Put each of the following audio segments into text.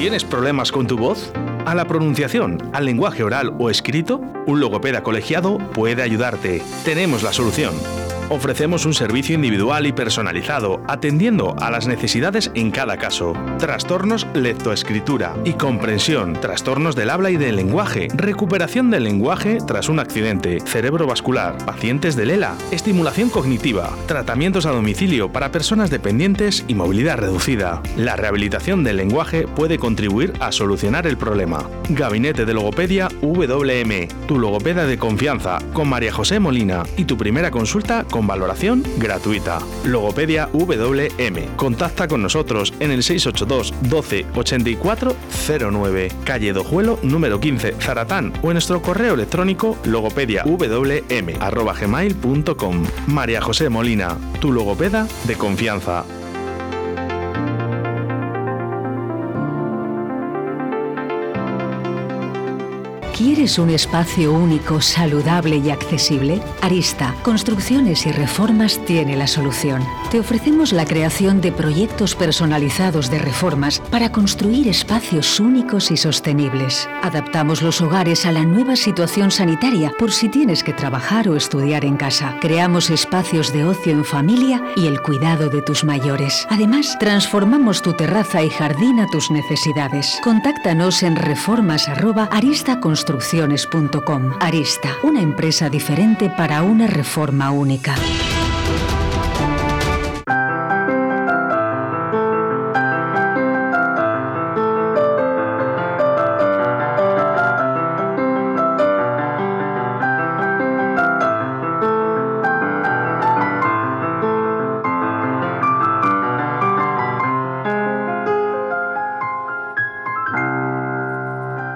¿Tienes problemas con tu voz? ¿A la pronunciación, al lenguaje oral o escrito? Un logopeda colegiado puede ayudarte. Tenemos la solución. Ofrecemos un servicio individual y personalizado, atendiendo a las necesidades en cada caso. Trastornos lectoescritura y comprensión, trastornos del habla y del lenguaje, recuperación del lenguaje tras un accidente, cerebrovascular, pacientes de ELA, estimulación cognitiva, tratamientos a domicilio para personas dependientes y movilidad reducida. La rehabilitación del lenguaje puede contribuir a solucionar el problema. Gabinete de Logopedia WM, tu logopeda de confianza, con María José Molina y tu primera consulta con valoración gratuita. Logopedia WM. Contacta con nosotros en el 682 12 84 09, calle Dojuelo número 15, Zaratán o en nuestro correo electrónico logopediawm@gmail.com. María José Molina, tu logopeda de confianza. ¿Quieres un espacio único, saludable y accesible? Arista, Construcciones y Reformas tiene la solución. Te ofrecemos la creación de proyectos personalizados de reformas para construir espacios únicos y sostenibles. Adaptamos los hogares a la nueva situación sanitaria por si tienes que trabajar o estudiar en casa. Creamos espacios de ocio en familia y el cuidado de tus mayores. Además, transformamos tu terraza y jardín a tus necesidades. Contáctanos en reformas@aristaconstrucciones.com construcciones.com. Arista, una empresa diferente para una reforma única.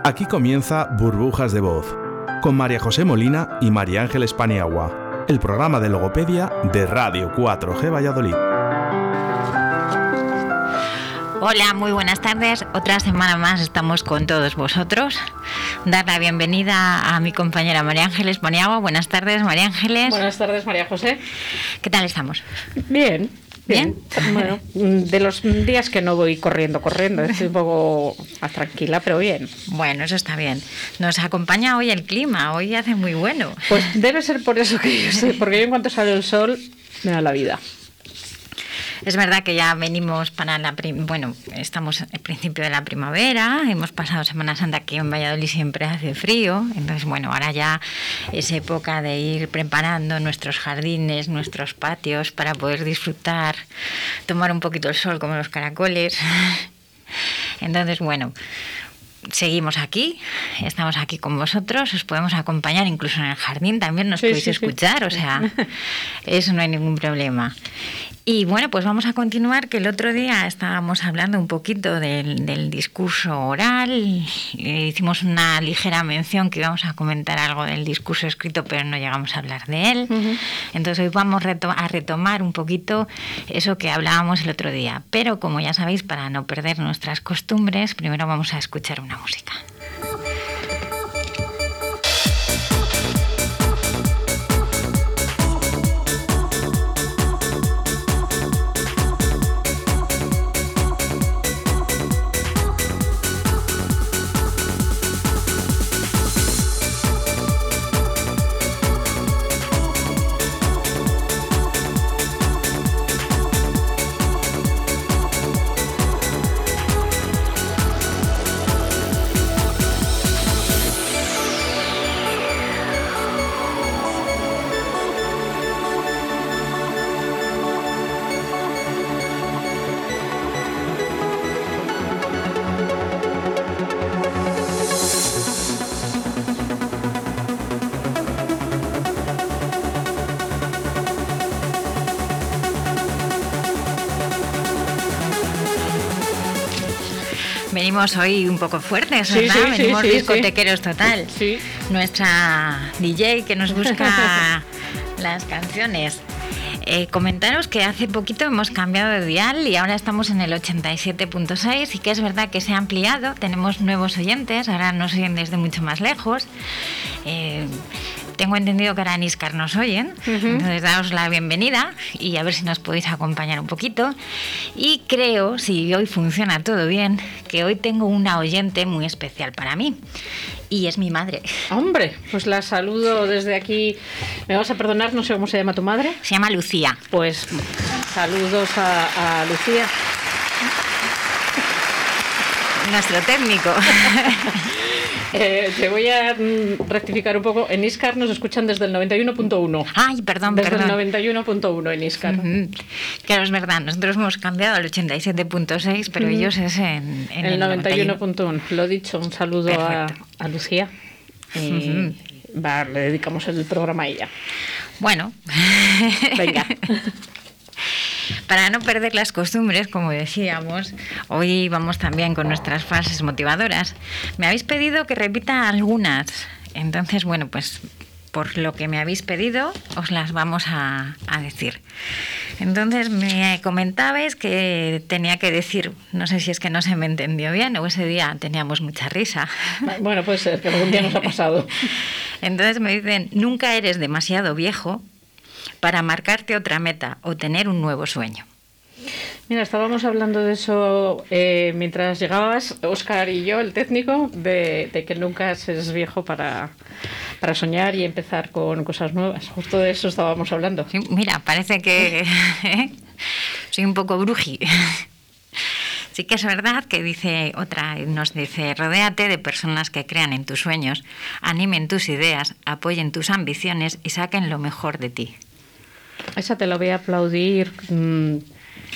Aquí comienza Burbujas de Voz, con María José Molina y María Ángeles Paniagua, el programa de logopedia de Radio 4G Valladolid. Hola, muy buenas tardes. Otra semana más estamos con todos vosotros. Dar la bienvenida a mi compañera María Ángeles Paniagua. Buenas tardes, María Ángeles. Buenas tardes, María José. ¿Qué tal estamos? Bien, Bien. Bueno, de los días que no voy corriendo, corriendo, estoy un poco más tranquila, pero bien. Bueno, eso está bien. Nos acompaña hoy el clima, hoy hace muy bueno. Pues debe ser por eso que yo sé, porque yo en cuanto sale el sol me da la vida. Es verdad que ya venimos para la... Bueno, estamos al principio de la primavera, hemos pasado Semana Santa aquí en Valladolid siempre hace frío, entonces bueno, ahora ya es época de ir preparando nuestros jardines, nuestros patios para poder disfrutar, tomar un poquito el sol como los caracoles. Entonces, bueno, seguimos aquí, estamos aquí con vosotros, os podemos acompañar incluso en el jardín, también nos podéis escuchar, o sea, eso no hay ningún problema. Y bueno, pues vamos a continuar, que el otro día estábamos hablando un poquito del, discurso oral, hicimos una ligera mención que íbamos a comentar algo del discurso escrito, pero no llegamos a hablar de él. Entonces hoy vamos a retomar un poquito eso que hablábamos el otro día. Pero como ya sabéis, para no perder nuestras costumbres, primero vamos a escuchar una música. Venimos hoy un poco fuertes, ¿verdad? venimos discotequeros total. Nuestra DJ que nos busca las canciones. Eh, comentaros que hace poquito hemos cambiado de dial y ahora estamos en el 87.6 y que es verdad que se ha ampliado, tenemos nuevos oyentes, ahora nos oyen desde mucho más lejos. Eh, tengo entendido que ahora en Iscar nos oyen, entonces daos la bienvenida y a ver si nos podéis acompañar un poquito. Y creo, si hoy funciona todo bien, que hoy tengo una oyente muy especial para mí y es mi madre. Hombre, pues la saludo desde aquí. ¿Me vas a perdonar? No sé cómo se llama tu madre. Se llama Lucía. Pues saludos a, a Lucía. Nuestro técnico. Eh, te voy a mm, rectificar un poco. En Iscar nos escuchan desde el 91.1. Ay, perdón, desde perdón. el 91.1 en Iscar. Claro, es verdad, nosotros hemos cambiado al 87.6, pero ellos es en, en el el 91.1. Lo dicho, un saludo a Lucía. Y va, le dedicamos el programa a ella. Bueno, Venga. para no perder las costumbres, como decíamos, hoy vamos también con nuestras frases motivadoras. Me habéis pedido que repita algunas. Entonces, bueno, pues por lo que me habéis pedido, os las vamos a, a decir. Entonces me comentabais que tenía que decir, no sé si es que no se me entendió bien o ese día teníamos mucha risa. Bueno, puede ser, que algún día nos ha pasado. Entonces me dicen, nunca eres demasiado viejo para marcarte otra meta o tener un nuevo sueño. Mira, estábamos hablando de eso eh, mientras llegabas, Oscar y yo, el técnico, de, de que nunca se es viejo para, para soñar y empezar con cosas nuevas. Justo de eso estábamos hablando. Sí, mira, parece que soy un poco bruji. Sí que es verdad que dice otra, nos dice, rodéate de personas que crean en tus sueños, animen tus ideas, apoyen tus ambiciones y saquen lo mejor de ti. Esa te la voy a aplaudir mm,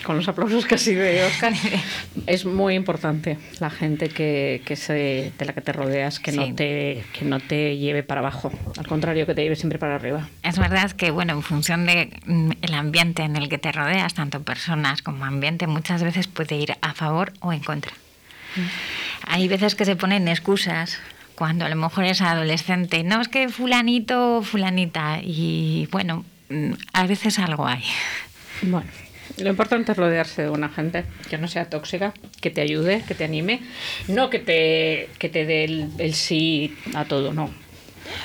con los aplausos casi de Oscar. es muy importante la gente que, que se, de la que te rodeas, que, Sí. no te, que no te lleve para abajo. Al contrario, que te lleve siempre para arriba. Es verdad que, bueno, en función del ambiente en el que te rodeas, tanto personas como ambiente, muchas veces puede ir a favor o en contra. Hay veces que se ponen excusas cuando a lo mejor es adolescente. No, es que fulanito o fulanita. Y bueno, mm, a veces algo hay. Bueno, lo importante es rodearse de una gente que no sea tóxica, que te ayude, que te anime, no que te, que te dé el, el sí a todo, no.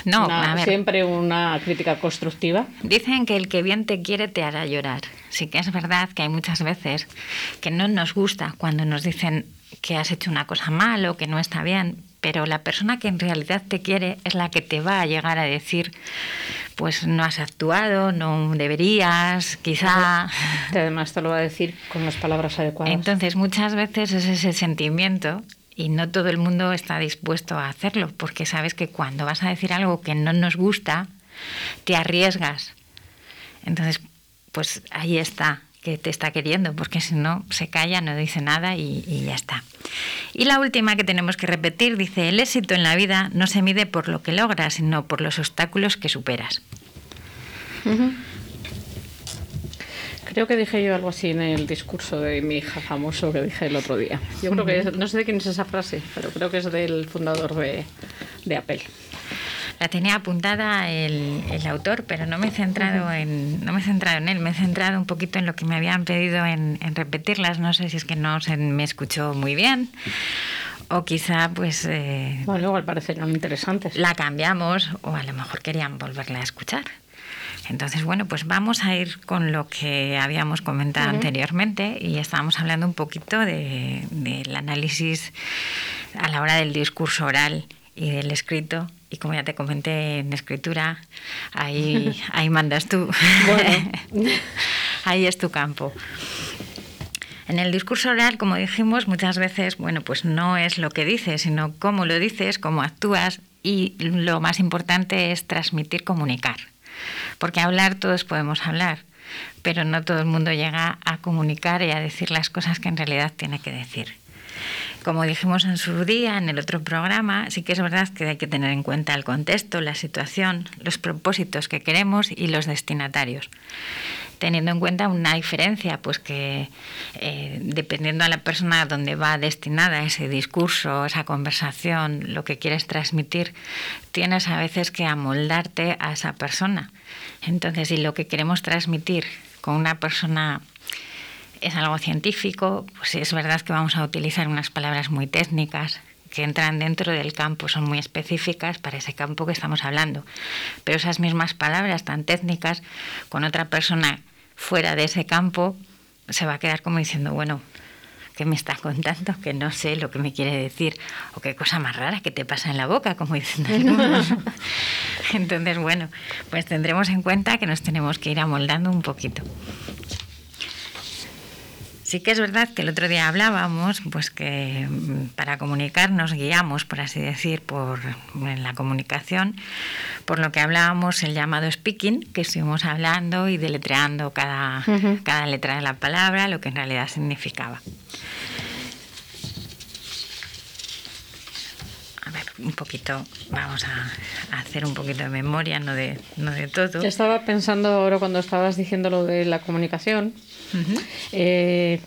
No, Una- a ver. Siempre una crítica constructiva. Dicen que el que bien te quiere te hará llorar. Sí que es verdad que hay muchas veces que no nos gusta cuando nos dicen que has hecho una cosa mal o que no está bien, pero la persona que en realidad te quiere es la que te va a llegar a decir, pues no has actuado, no deberías, quizá... Además te lo va a decir con las palabras adecuadas. Entonces muchas veces es ese sentimiento y no todo el mundo está dispuesto a hacerlo, porque sabes que cuando vas a decir algo que no nos gusta, te arriesgas. Entonces, pues ahí está, que te está queriendo, porque si no, se calla, no dice nada y, y ya está. Y la última que tenemos que repetir dice, el éxito en la vida no se mide por lo que logras, sino por los obstáculos que superas. Creo que dije yo algo así en el discurso de mi hija famoso que dije el otro día. Yo creo que, es- no sé de quién es esa frase, pero creo que es del fundador de, de Apple. La tenía apuntada el, el autor, pero no me he centrado en no me he centrado en él, me he centrado un poquito en lo que me habían pedido en, en repetirlas. No sé si es que no se me escuchó muy bien o quizá pues eh, Bueno, igual parecieron interesantes. la cambiamos o a lo mejor querían volverla a escuchar. Entonces, bueno, pues vamos a ir con lo que habíamos comentado anteriormente y estábamos hablando un poquito de- del análisis a la hora del discurso oral y del escrito. Y como ya te comenté en escritura, ahí, ahí mandas tú. ahí es tu campo. En el discurso oral, como dijimos, muchas veces, bueno, pues no es lo que dices, sino cómo lo dices, cómo actúas y lo más importante es transmitir, comunicar. Porque hablar todos podemos hablar, pero no todo el mundo llega a comunicar y a decir las cosas que en realidad tiene que decir. Como dijimos en su día, en el otro programa, sí que es verdad que hay que tener en cuenta el contexto, la situación, los propósitos que queremos y los destinatarios teniendo en cuenta una diferencia, pues que eh, dependiendo a la persona a donde va destinada ese discurso, esa conversación, lo que quieres transmitir, tienes a veces que amoldarte a esa persona. Entonces, si lo que queremos transmitir con una persona es algo científico, pues es verdad que vamos a utilizar unas palabras muy técnicas que entran dentro del campo, son muy específicas para ese campo que estamos hablando. Pero esas mismas palabras tan técnicas, con otra persona fuera de ese campo, se va a quedar como diciendo, bueno, ¿qué me estás contando? Que no sé lo que me quiere decir. O qué cosa más rara que te pasa en la boca, como dicen Entonces, bueno, pues tendremos en cuenta que nos tenemos que ir amoldando un poquito. Sí que es verdad que el otro día hablábamos, pues que mm, para comunicarnos guiamos, por así decir, por en la comunicación, por lo que hablábamos el llamado speaking, que estuvimos hablando y deletreando cada, cada letra de la palabra, lo que en realidad significaba. A ver, un poquito, vamos a, hacer un poquito de memoria, no de, no de todo. Estaba pensando ahora cuando estabas diciendo lo de la comunicación, eh,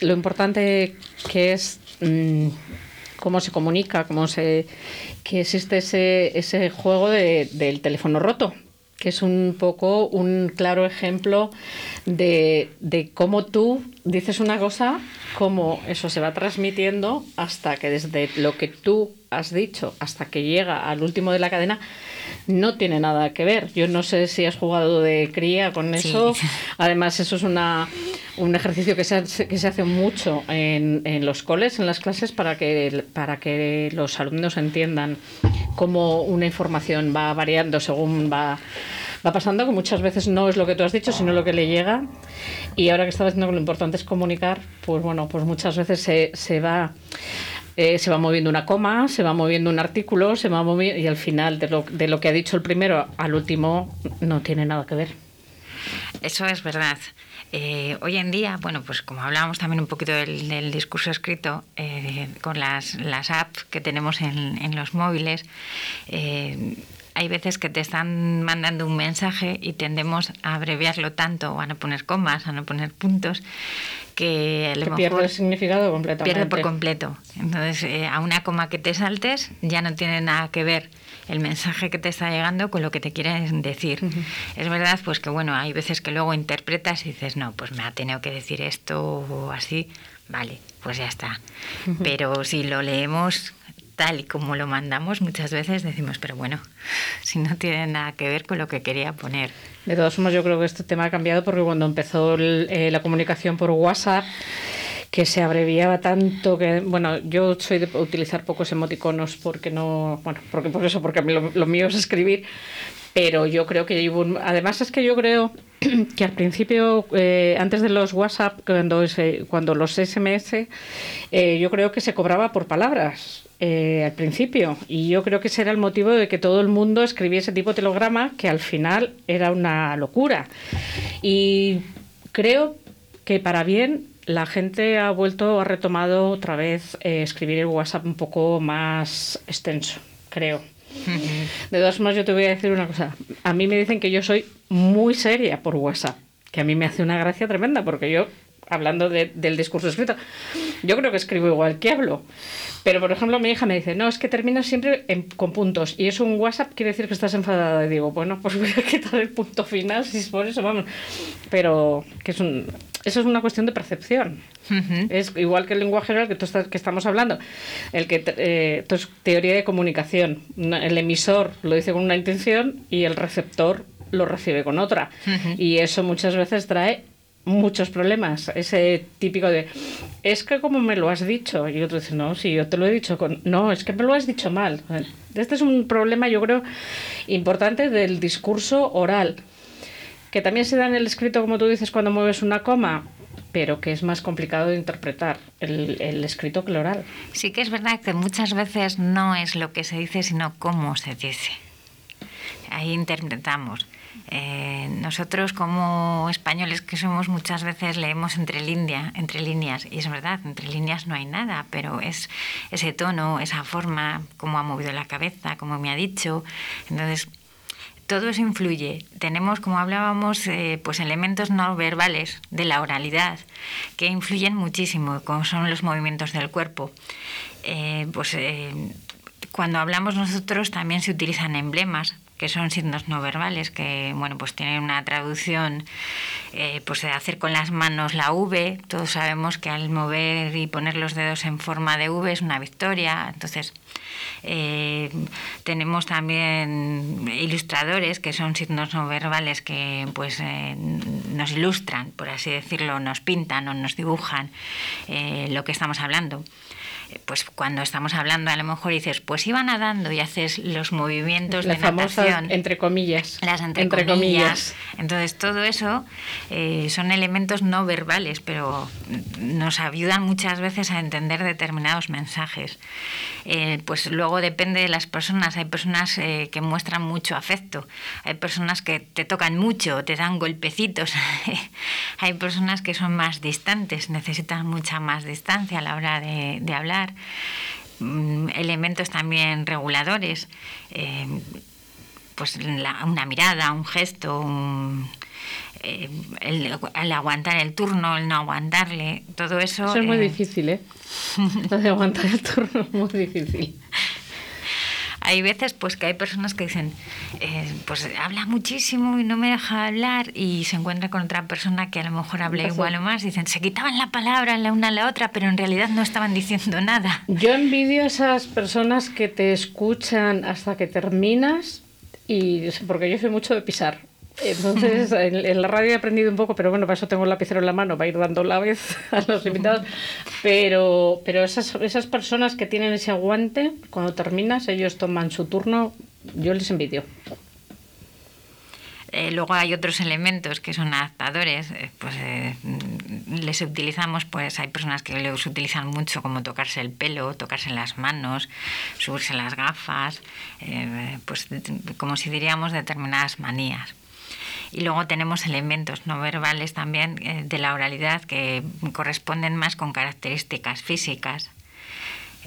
lo importante que es mm, cómo se comunica, cómo se que existe ese, ese juego del teléfono roto, que es un poco un claro ejemplo de, de cómo tú dices una cosa, cómo eso se va transmitiendo hasta que desde lo que tú has dicho hasta que llega al último de la cadena no tiene nada que ver. Yo no sé si has jugado de cría con eso. Además, eso es una, un ejercicio que se, hace, que se hace mucho en, en los coles, en las clases, para que, para que los alumnos entiendan cómo una información va variando según va va pasando, que muchas veces no es lo que tú has dicho, sino lo que le llega. Y ahora que estabas diciendo que lo importante es comunicar, pues bueno, pues muchas veces se, se va eh, se va moviendo una coma, se va moviendo un artículo, se va moviendo y al final de lo, de lo que ha dicho el primero al último no tiene nada que ver. Eso es verdad. Eh, hoy en día, bueno, pues como hablábamos también un poquito del, discurso escrito, eh, con las, las, apps que tenemos en, en los móviles, hay veces que te están mandando un mensaje y tendemos a abreviarlo tanto o a no poner comas, a no poner puntos, que a lo pierde el significado completamente. Pierde por completo. Entonces, eh, a una coma que te saltes ya no tiene nada que ver el mensaje que te está llegando con lo que te quieren decir. Es verdad, pues que bueno, hay veces que luego interpretas y dices, no, pues me ha tenido que decir esto o así, vale, pues ya está. Pero si lo leemos tal y como lo mandamos, muchas veces decimos, pero bueno, si no tiene nada que ver con lo que quería poner. De todos modos, yo creo que este tema ha cambiado porque cuando empezó eh, la comunicación por WhatsApp, que se abreviaba tanto que bueno yo soy de utilizar pocos emoticonos porque no bueno porque por eso porque lo, lo mío es escribir pero yo creo que además es que yo creo que al principio, eh, antes de los WhatsApp, cuando, cuando los SMS, eh, yo creo que se cobraba por palabras. Eh, al principio y yo creo que ese era el motivo de que todo el mundo escribiese tipo telegrama que al final era una locura y creo que para bien la gente ha vuelto ha retomado otra vez escribir el WhatsApp un poco más extenso creo de todas formas, yo te voy a decir una cosa. A mí me dicen que yo soy muy seria por WhatsApp, que a mí me hace una gracia tremenda, porque yo, hablando del discurso escrito, yo creo que escribo igual que hablo. Pero, por ejemplo, mi hija me dice, no, es que terminas siempre con puntos. Y eso un WhatsApp quiere decir que estás enfadada. Y digo, bueno, pues voy a quitar el punto final, si es por eso, vamos. Pero que es un, eso es una cuestión de percepción. Es igual que el lenguaje oral que, tú que estamos hablando. El que eh, esto es teoría de comunicación. El emisor lo dice con una intención y el receptor lo recibe con otra. Y eso muchas veces trae muchos problemas. Ese típico de, es que como me lo has dicho. Y otro dice, no, si yo te lo he dicho con... No, es que me lo has dicho mal. Este es un problema, yo creo, importante del discurso oral. Que también se da en el escrito, como tú dices, cuando mueves una coma, pero que es más complicado de interpretar el, el, escrito que el oral. Sí que es verdad que muchas veces no es lo que se dice, sino cómo se dice. Ahí interpretamos. Eh, nosotros como españoles que somos muchas veces leemos entre, línea, entre líneas y es verdad, entre líneas no hay nada, pero es ese tono, esa forma, cómo ha movido la cabeza, cómo me ha dicho. Entonces, todo eso influye. Tenemos, como hablábamos, eh, pues elementos no verbales de la oralidad que influyen muchísimo, como son los movimientos del cuerpo. Eh, pues cuando hablamos nosotros también se utilizan emblemas que son signos no verbales, que bueno, pues tienen una traducción, eh, pues de hacer con las manos la V. Todos sabemos que al mover y poner los dedos en forma de V es una victoria. Entonces, eh, tenemos también ilustradores que son signos no verbales que pues eh, nos ilustran, por así decirlo, nos pintan o nos dibujan lo que estamos hablando pues cuando estamos hablando a lo mejor dices, pues iba nadando y haces los movimientos de natación. entre comillas. Las entre, comillas. Entonces todo eso eh, son elementos no verbales, pero nos ayudan muchas veces a entender determinados mensajes. Eh, pues luego depende de las personas. Hay personas eh, que muestran mucho afecto, hay personas que te tocan mucho, te dan golpecitos, hay personas que son más distantes, necesitan mucha más distancia a la hora de, de hablar Mm, elementos también reguladores, eh, pues una mirada, un gesto, eh, el, aguantar el turno, el no aguantarle, todo eso. Eso es muy eh, difícil, ¿eh? Lo de aguantar el turno es muy difícil hay veces pues que hay personas que dicen, eh, pues habla muchísimo y no me deja hablar y se encuentra con otra persona que a lo mejor habla igual o más, dicen, se quitaban la palabra la una a la otra, pero en realidad no estaban diciendo nada. Yo envidio a esas personas que te escuchan hasta que terminas y porque yo soy mucho de pisar. Entonces, en, la radio he aprendido un poco, pero bueno, para eso tengo el lapicero en la mano, para ir dando la vez a los invitados. Pero, pero esas, esas personas que tienen ese aguante, cuando terminas, ellos toman su turno, yo les envidio. Eh, luego hay otros elementos que son adaptadores, eh, pues eh, les utilizamos, pues hay personas que los utilizan mucho como tocarse el pelo, tocarse las manos, subirse las gafas, pues como si diríamos determinadas manías. Y luego tenemos elementos no verbales también eh, de la oralidad que corresponden más con características físicas.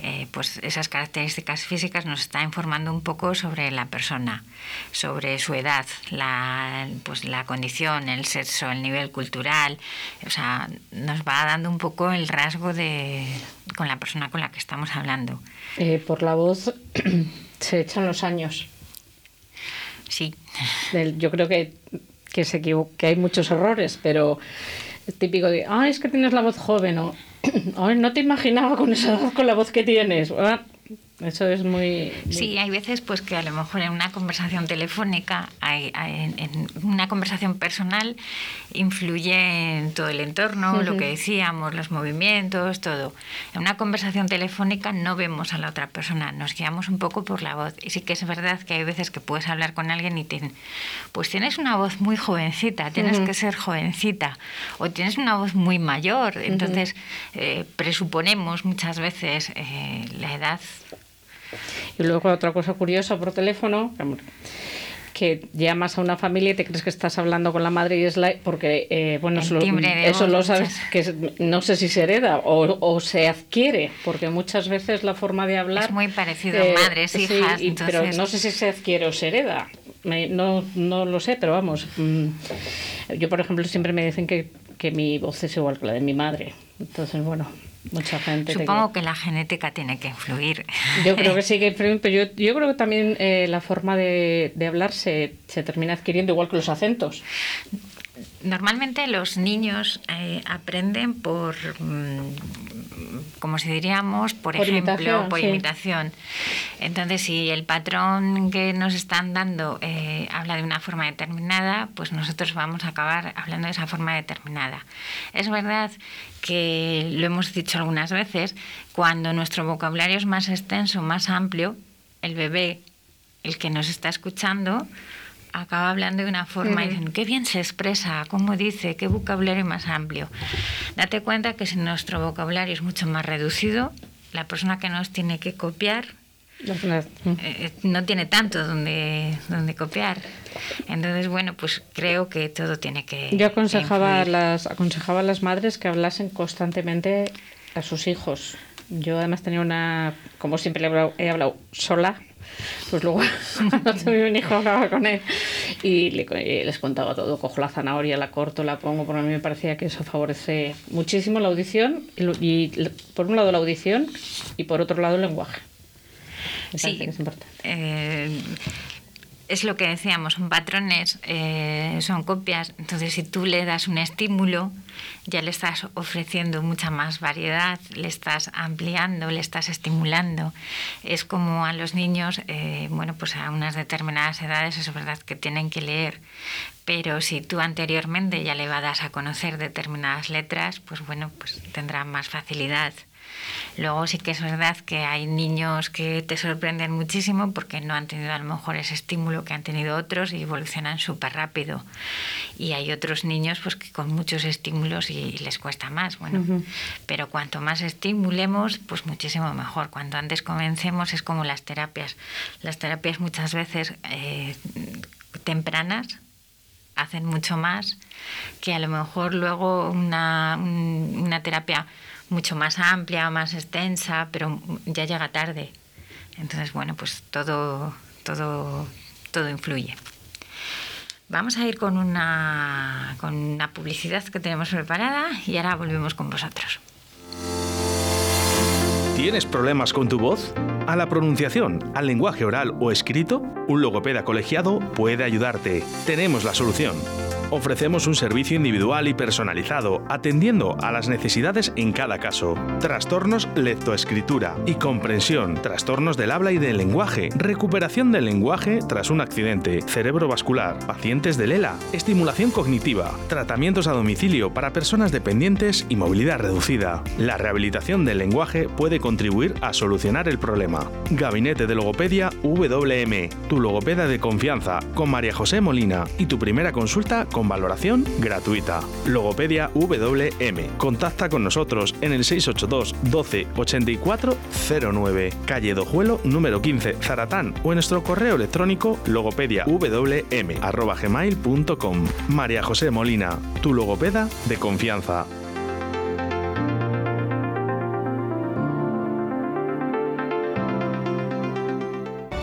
Eh, pues esas características físicas nos está informando un poco sobre la persona, sobre su edad, la, pues la condición, el sexo, el nivel cultural, o sea, nos va dando un poco el rasgo de con la persona con la que estamos hablando. Eh, por la voz se echan los años. Sí. yo creo que que, se que hay muchos errores, pero es típico de, ah, es que tienes la voz joven o, no te imaginaba con esa voz, con la voz que tienes. Ah, eso es muy, Sí, hay veces pues que a lo mejor en una conversación telefónica, hay, en, una conversación personal, influye en todo el entorno, lo que decíamos, los movimientos, todo. En una conversación telefónica no vemos a la otra persona, nos guiamos un poco por la voz. Y sí que es verdad que hay veces que puedes hablar con alguien y te pues tienes una voz muy jovencita, tienes que ser jovencita, o tienes una voz muy mayor. Entonces, eh, presuponemos muchas veces eh, la edad y luego otra cosa curiosa por teléfono, que llamas a una familia y te crees que estás hablando con la madre y es la porque eh, bueno eso, lo, sabes que no sé si se hereda o, se adquiere porque muchas veces la forma de hablar es muy parecido eh, madres hijas pero no sé si se adquiere o se hereda. No, no lo sé pero vamos mm, yo por ejemplo siempre me dicen que, que mi voz es igual que la de mi madre. Entonces bueno mucha gente. Supongo que la genética tiene que influir. Yo creo que sí que influye, pero yo, yo creo que también eh, la forma de, de hablar se, se termina adquiriendo igual que los acentos. Normalmente los niños eh, aprenden por, mm, como si diríamos, por, ejemplo, por imitación. Entonces, si el patrón que nos están dando eh, habla de una forma determinada, pues nosotros vamos a acabar hablando de esa forma determinada. Es verdad que lo hemos dicho algunas veces, cuando nuestro vocabulario es más extenso, más amplio, el bebé, el que nos está escuchando, acaba hablando de una forma y dicen, qué bien se expresa, cómo dice, qué vocabulario más amplio. Date cuenta que si nuestro vocabulario es mucho más reducido, la persona que nos tiene que copiar eh, eh, no tiene tanto donde, donde copiar. Entonces, bueno, pues creo que todo tiene que. Yo aconsejaba, a las, aconsejaba a las madres que hablasen constantemente a sus hijos. Yo además tenía una, como siempre he hablado sola, pues luego un hijo hablaba con él y les contaba todo. Cojo la zanahoria, la corto, la pongo, porque a mí me parecía que eso favorece muchísimo la audición y, por un lado la audición y por otro lado el lenguaje. sí, eh, es lo que decíamos, son patrones, eh, son copias. Entonces, si tú le das un estímulo, ya le estás ofreciendo mucha más variedad, le estás ampliando, le estás estimulando. Es como a los niños, eh, bueno, pues a unas determinadas edades es verdad que tienen que leer, pero si tú anteriormente ya le vas a conocer determinadas letras, pues bueno, pues tendrá más facilidad. Luego sí que es verdad que hay niños que te sorprenden muchísimo porque no han tenido a lo mejor ese estímulo que han tenido otros y evolucionan súper rápido. Y hay otros niños pues que con muchos estímulos y, les cuesta más. Bueno, pero cuanto más estimulemos, pues muchísimo mejor. Cuanto antes comencemos es como las terapias. Las terapias muchas veces eh, tempranas hacen mucho más que a lo mejor luego una, una terapia mucho más amplia, más extensa, pero ya llega tarde. Entonces, bueno, pues todo, todo, todo influye. Vamos a ir con una, con una publicidad que tenemos preparada y ahora volvemos con vosotros. ¿Tienes problemas con tu voz? ¿A la pronunciación, al lenguaje oral o escrito? Un logopeda colegiado puede ayudarte. Tenemos la solución ofrecemos un servicio individual y personalizado, atendiendo a las necesidades en cada caso. Trastornos lectoescritura y comprensión, trastornos del habla y del lenguaje, recuperación del lenguaje tras un accidente, cerebrovascular, pacientes de Lela, estimulación cognitiva, tratamientos a domicilio para personas dependientes y movilidad reducida. La rehabilitación del lenguaje puede contribuir a solucionar el problema. Gabinete de Logopedia WM, tu logopeda de confianza, con María José Molina y tu primera consulta con con valoración gratuita. Logopedia WM. Contacta con nosotros en el 682 12 84 09, calle Dojuelo número 15, Zaratán o en nuestro correo electrónico logopediawm@gmail.com. María José Molina, tu logopeda de confianza.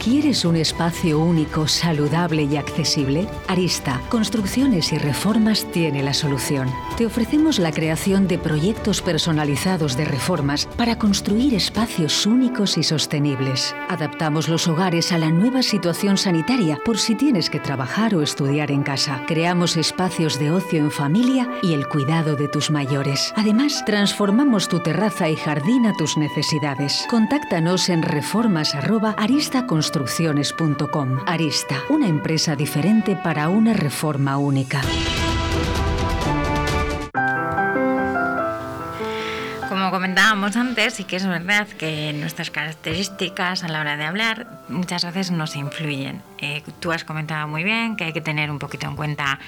¿Quieres un espacio único, saludable y accesible? Arista, Construcciones y Reformas tiene la solución. Te ofrecemos la creación de proyectos personalizados de reformas para construir espacios únicos y sostenibles. Adaptamos los hogares a la nueva situación sanitaria por si tienes que trabajar o estudiar en casa. Creamos espacios de ocio en familia y el cuidado de tus mayores. Además, transformamos tu terraza y jardín a tus necesidades. Contáctanos en reformas@aristaconstrucciones construcciones.com. Arista, una empresa diferente para una reforma única. Como comentábamos antes, sí que es verdad que nuestras características a la hora de hablar muchas veces nos influyen. Eh, tú has comentado muy bien que hay que tener un poquito en cuenta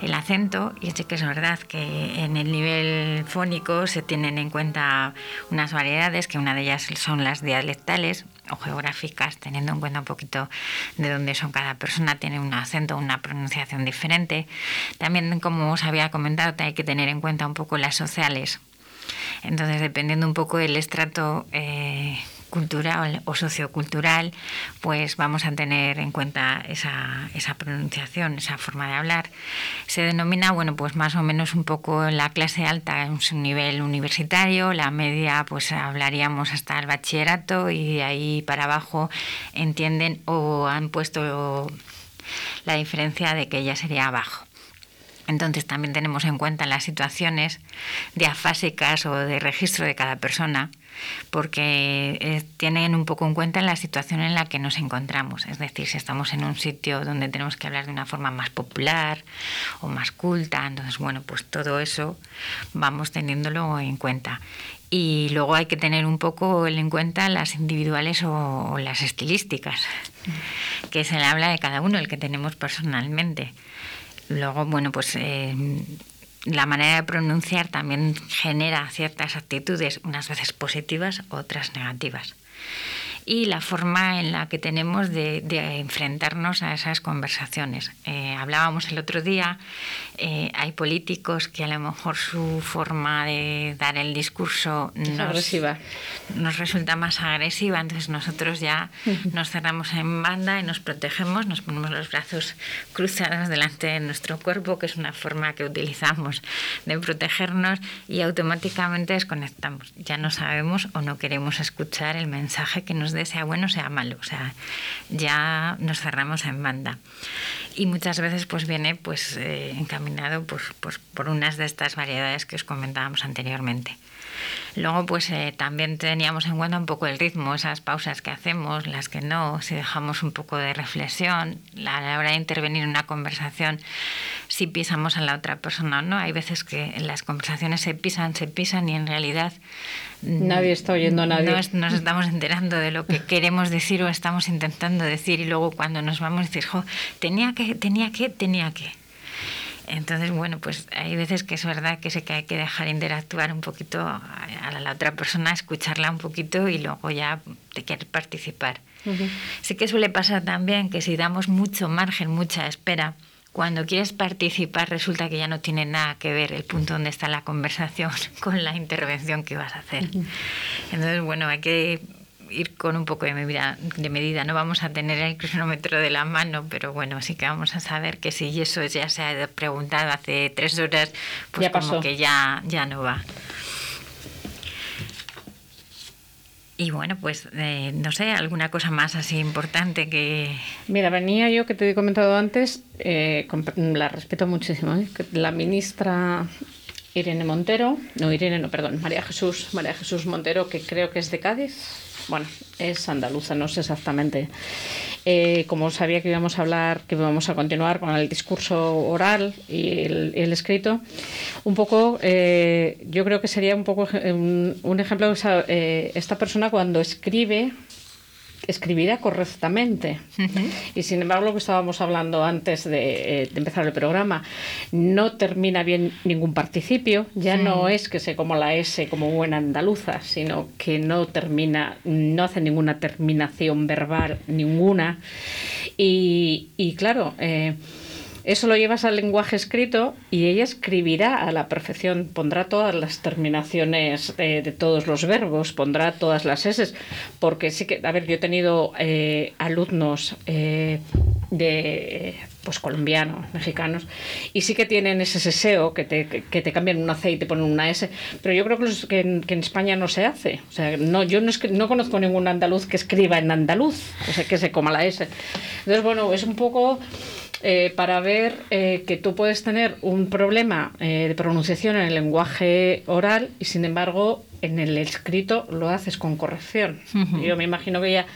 el acento y sí que es verdad que en el nivel fónico se tienen en cuenta unas variedades, que una de ellas son las dialectales, o geográficas, teniendo en cuenta un poquito de dónde son cada persona, tiene un acento, una pronunciación diferente. También, como os había comentado, hay que tener en cuenta un poco las sociales. Entonces, dependiendo un poco del estrato eh, cultural o sociocultural, pues vamos a tener en cuenta esa, esa, pronunciación, esa forma de hablar. Se denomina, bueno, pues más o menos un poco la clase alta en su nivel universitario, la media, pues hablaríamos hasta el bachillerato y de ahí para abajo entienden o han puesto la diferencia de que ella sería abajo. Entonces también tenemos en cuenta las situaciones diafásicas o de registro de cada persona, porque eh, tienen un poco en cuenta la situación en la que nos encontramos. Es decir, si estamos en un sitio donde tenemos que hablar de una forma más popular o más culta, entonces, bueno, pues todo eso vamos teniéndolo en cuenta. Y luego hay que tener un poco en cuenta las individuales o, las estilísticas, que se le habla de cada uno, el que tenemos personalmente. Luego, bueno, pues eh, la manera de pronunciar también genera ciertas actitudes, unas veces positivas, otras negativas y la forma en la que tenemos de, enfrentarnos a esas conversaciones. Eh, hablábamos el otro día, eh, hay políticos que a lo mejor su forma de dar el discurso nos, nos resulta más agresiva, entonces nosotros ya nos cerramos en banda y nos protegemos, nos ponemos los brazos cruzados delante de nuestro cuerpo, que es una forma que utilizamos de protegernos y automáticamente desconectamos. Ya no sabemos o no queremos escuchar el mensaje que nos sea bueno sea malo, o sea, ya nos cerramos en banda. Y muchas veces pues viene pues eh, encaminado pues, pues, por unas de estas variedades que os comentábamos anteriormente. Luego, pues eh, también teníamos en cuenta un poco el ritmo, esas pausas que hacemos, las que no, si dejamos un poco de reflexión, a la hora de intervenir en una conversación, si pisamos a la otra persona o no. Hay veces que las conversaciones se pisan, se pisan y en realidad nadie está oyendo a nadie. No nos estamos enterando de lo que queremos decir o estamos intentando decir y luego cuando nos vamos a decir, tenía que, tenía que, tenía que. Entonces, bueno, pues hay veces que es verdad que, sé que hay que dejar interactuar un poquito a la, otra persona, escucharla un poquito y luego ya te quieres participar. Sí que suele pasar también que si damos mucho margen, mucha espera, cuando quieres participar resulta que ya no tiene nada que ver el punto donde está la conversación con la intervención que vas a hacer. Entonces, bueno, hay que ir con un poco de medida, de medida. No vamos a tener el cronómetro de la mano, pero bueno, sí que vamos a saber que si eso ya se ha preguntado hace tres horas, pues como que ya, ya no va. Y bueno, pues eh, no sé, alguna cosa más así importante que... Mira, venía yo que te he comentado antes, eh, la respeto muchísimo, ¿eh? la ministra Irene Montero, no Irene, no, perdón, María Jesús, María Jesús Montero, que creo que es de Cádiz, bueno, es andaluza, no sé exactamente. Eh, como sabía que íbamos a hablar, que íbamos a continuar con el discurso oral y el, escrito, un poco, eh, yo creo que sería un poco un, ejemplo de eh, esta persona cuando escribe escribirá correctamente. Y sin embargo, lo que estábamos hablando antes de, eh, empezar el programa, no termina bien ningún participio, ya no es que se como la S como buena andaluza, sino que no termina, no hace ninguna terminación verbal, ninguna. Y, y claro, eh, eso lo llevas al lenguaje escrito y ella escribirá a la perfección, pondrá todas las terminaciones de, todos los verbos, pondrá todas las S, porque sí que, a ver, yo he tenido eh, alumnos eh, de pues colombianos, mexicanos, y sí que tienen ese seseo que te, que te cambian un aceite y ponen una S, pero yo creo que, en, España no se hace. O sea, no, yo no, no conozco ningún andaluz que escriba en andaluz, o sea, que se coma la S. Entonces, bueno, es un poco eh, para ver eh, que tú puedes tener un problema eh, de pronunciación en el lenguaje oral y sin embargo en el escrito lo haces con corrección. Yo me imagino que ella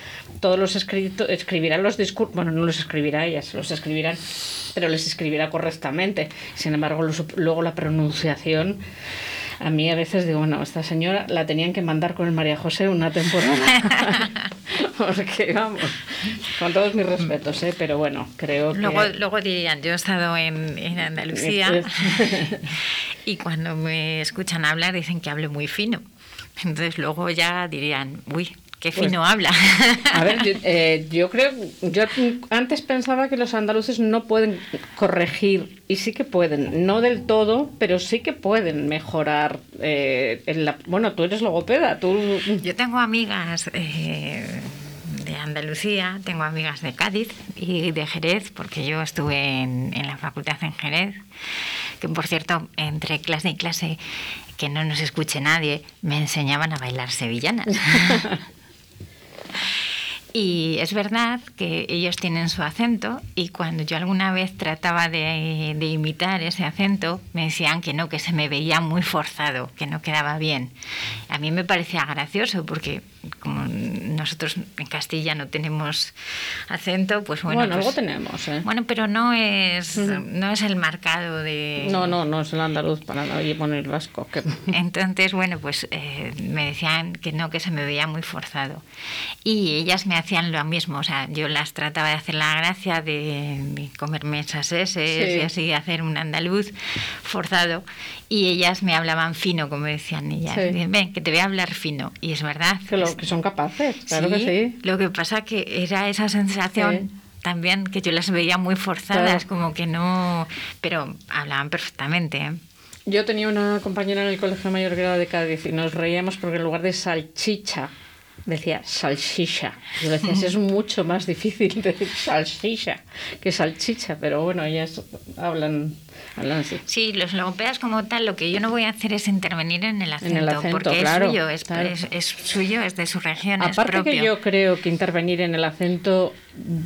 todos los escritos escribirán los discursos, bueno, no los escribirá ellas, los escribirán, pero les escribirá correctamente. Sin embargo, luego la pronunciación a mí a veces digo, bueno, esta señora la tenían que mandar con el María José una temporada. Porque, vamos, con todos mis respetos, ¿eh? pero bueno, creo que... Luego, luego dirían, yo he estado en, en Andalucía y cuando me escuchan hablar dicen que hablo muy fino. Entonces luego ya dirían, uy, Qué pues, fino habla. A ver, eh, yo, creo, yo antes pensaba que los andaluces no pueden corregir, y sí que pueden, no del todo, pero sí que pueden mejorar. Eh, en la, bueno, tú eres logopeda, tú... Yo tengo amigas eh, de Andalucía, tengo amigas de Cádiz y de Jerez, porque yo estuve en, en la facultad en Jerez, que por cierto, entre clase y clase que no nos escuche nadie, me enseñaban a bailar sevillanas. Y es verdad que ellos tienen su acento y cuando yo alguna vez trataba de, imitar ese acento, me decían que no, que se me veía muy forzado, que no quedaba bien. A mí me parecía gracioso porque como nosotros en Castilla no tenemos acento, pues bueno. Bueno, pues, algo tenemos, ¿eh? Bueno, pero no es, no es el marcado de. No, no, no es el andaluz para nadie poner el vasco. Entonces, bueno, pues eh, me decían que no, que se me veía muy forzado. Y ellas me hacían lo mismo, o sea, yo las trataba de hacer la gracia de comerme esas S y así hacer un andaluz forzado. Y ellas me hablaban fino, como decían ellas. Ven, que te voy a hablar fino. Y es verdad. Que lo que son capaces, claro que sí. Lo que pasa que era esa sensación también que yo las veía muy forzadas, como que no, pero hablaban perfectamente. ¿eh? Yo tenía una compañera en el Colegio Mayor Grado de Cádiz y nos reíamos porque en lugar de salchicha decía salchicha. Yo decía, es mucho más difícil decir salchicha que salchicha, pero bueno, ellas hablan así. Sí, los logopedas como tal, lo que yo no voy a hacer es intervenir en el acento, En el acento, porque claro, es suyo, es, claro. es- es suyo, es de su región, es Aparte propio. que yo creo que intervenir en el acento,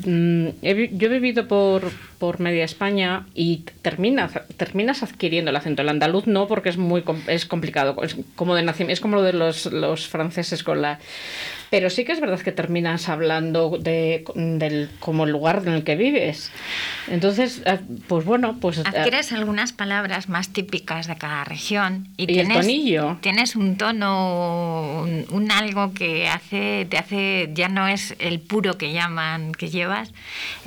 mm, he yo he vivido por, por media España y terminas, terminas adquiriendo el acento. El andaluz no, porque es muy es complicado, es como de nacimiento, es como lo de los, los franceses con la... Pero sí que es verdad que terminas hablando de, del, como el lugar en el que vives. Entonces, ah, pues bueno, pues... ah, Adquieres algunas palabras más típicas de cada región y, Y el tienes, tonillo. tienes un tono, un, un algo que hace, te hace, ya no es el puro que llaman que llevas,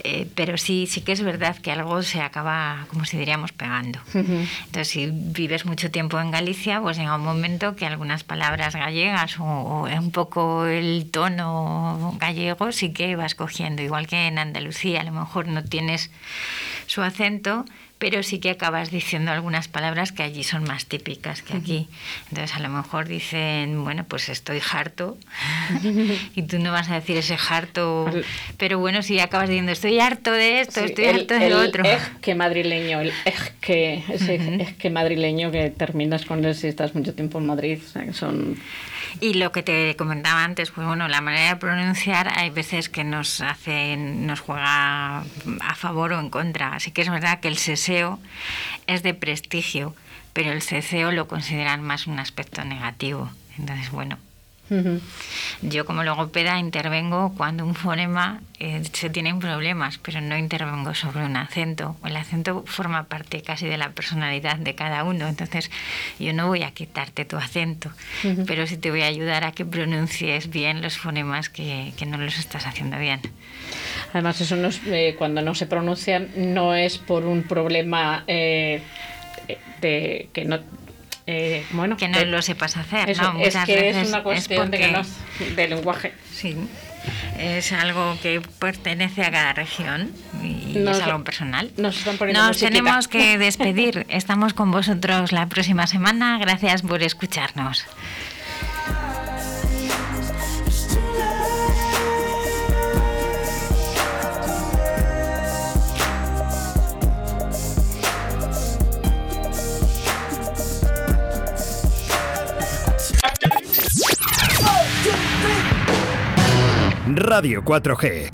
eh, pero sí, sí que es verdad que algo se acaba, como si diríamos, pegando. Entonces, si vives mucho tiempo en Galicia, pues llega un momento que algunas palabras gallegas o, o un poco el tono gallego sí que vas cogiendo, igual que en Andalucía, a lo mejor no tienes su acento, pero sí que acabas diciendo algunas palabras que allí son más típicas que aquí. Entonces a lo mejor dicen, bueno, pues estoy harto, y tú no vas a decir ese harto, pero bueno, sí acabas diciendo, estoy harto de esto, Sí, estoy el- harto de el lo otro. ej que madrileño, el ej que, ese ej que madrileño que terminas con él si estás mucho tiempo en Madrid. o sea, que son... Y lo que te comentaba antes, pues bueno, la manera de pronunciar hay veces que nos hace, nos juega a favor o en contra. Así que es verdad que el seseo es de prestigio, pero el ceseo lo consideran más un aspecto negativo. Entonces, bueno, yo como logopeda intervengo cuando un fonema eh, se tienen problemas, pero no intervengo sobre un acento. El acento forma parte casi de la personalidad de cada uno, entonces yo no voy a quitarte tu acento, pero sí te voy a ayudar a que pronuncies bien los fonemas que, que no los estás haciendo bien. Además, eso no es, eh, cuando no se pronuncian no es por un problema eh, de que no... eh, bueno, Que no de- lo sepas hacer, eso, ¿no? es que veces es una cuestión de, que porque- no- de lenguaje. Sí, es algo que pertenece a cada región y Nos- es algo personal. nos tenemos que despedir. Estamos con vosotros la próxima semana. Gracias por escucharnos. Radio 4G.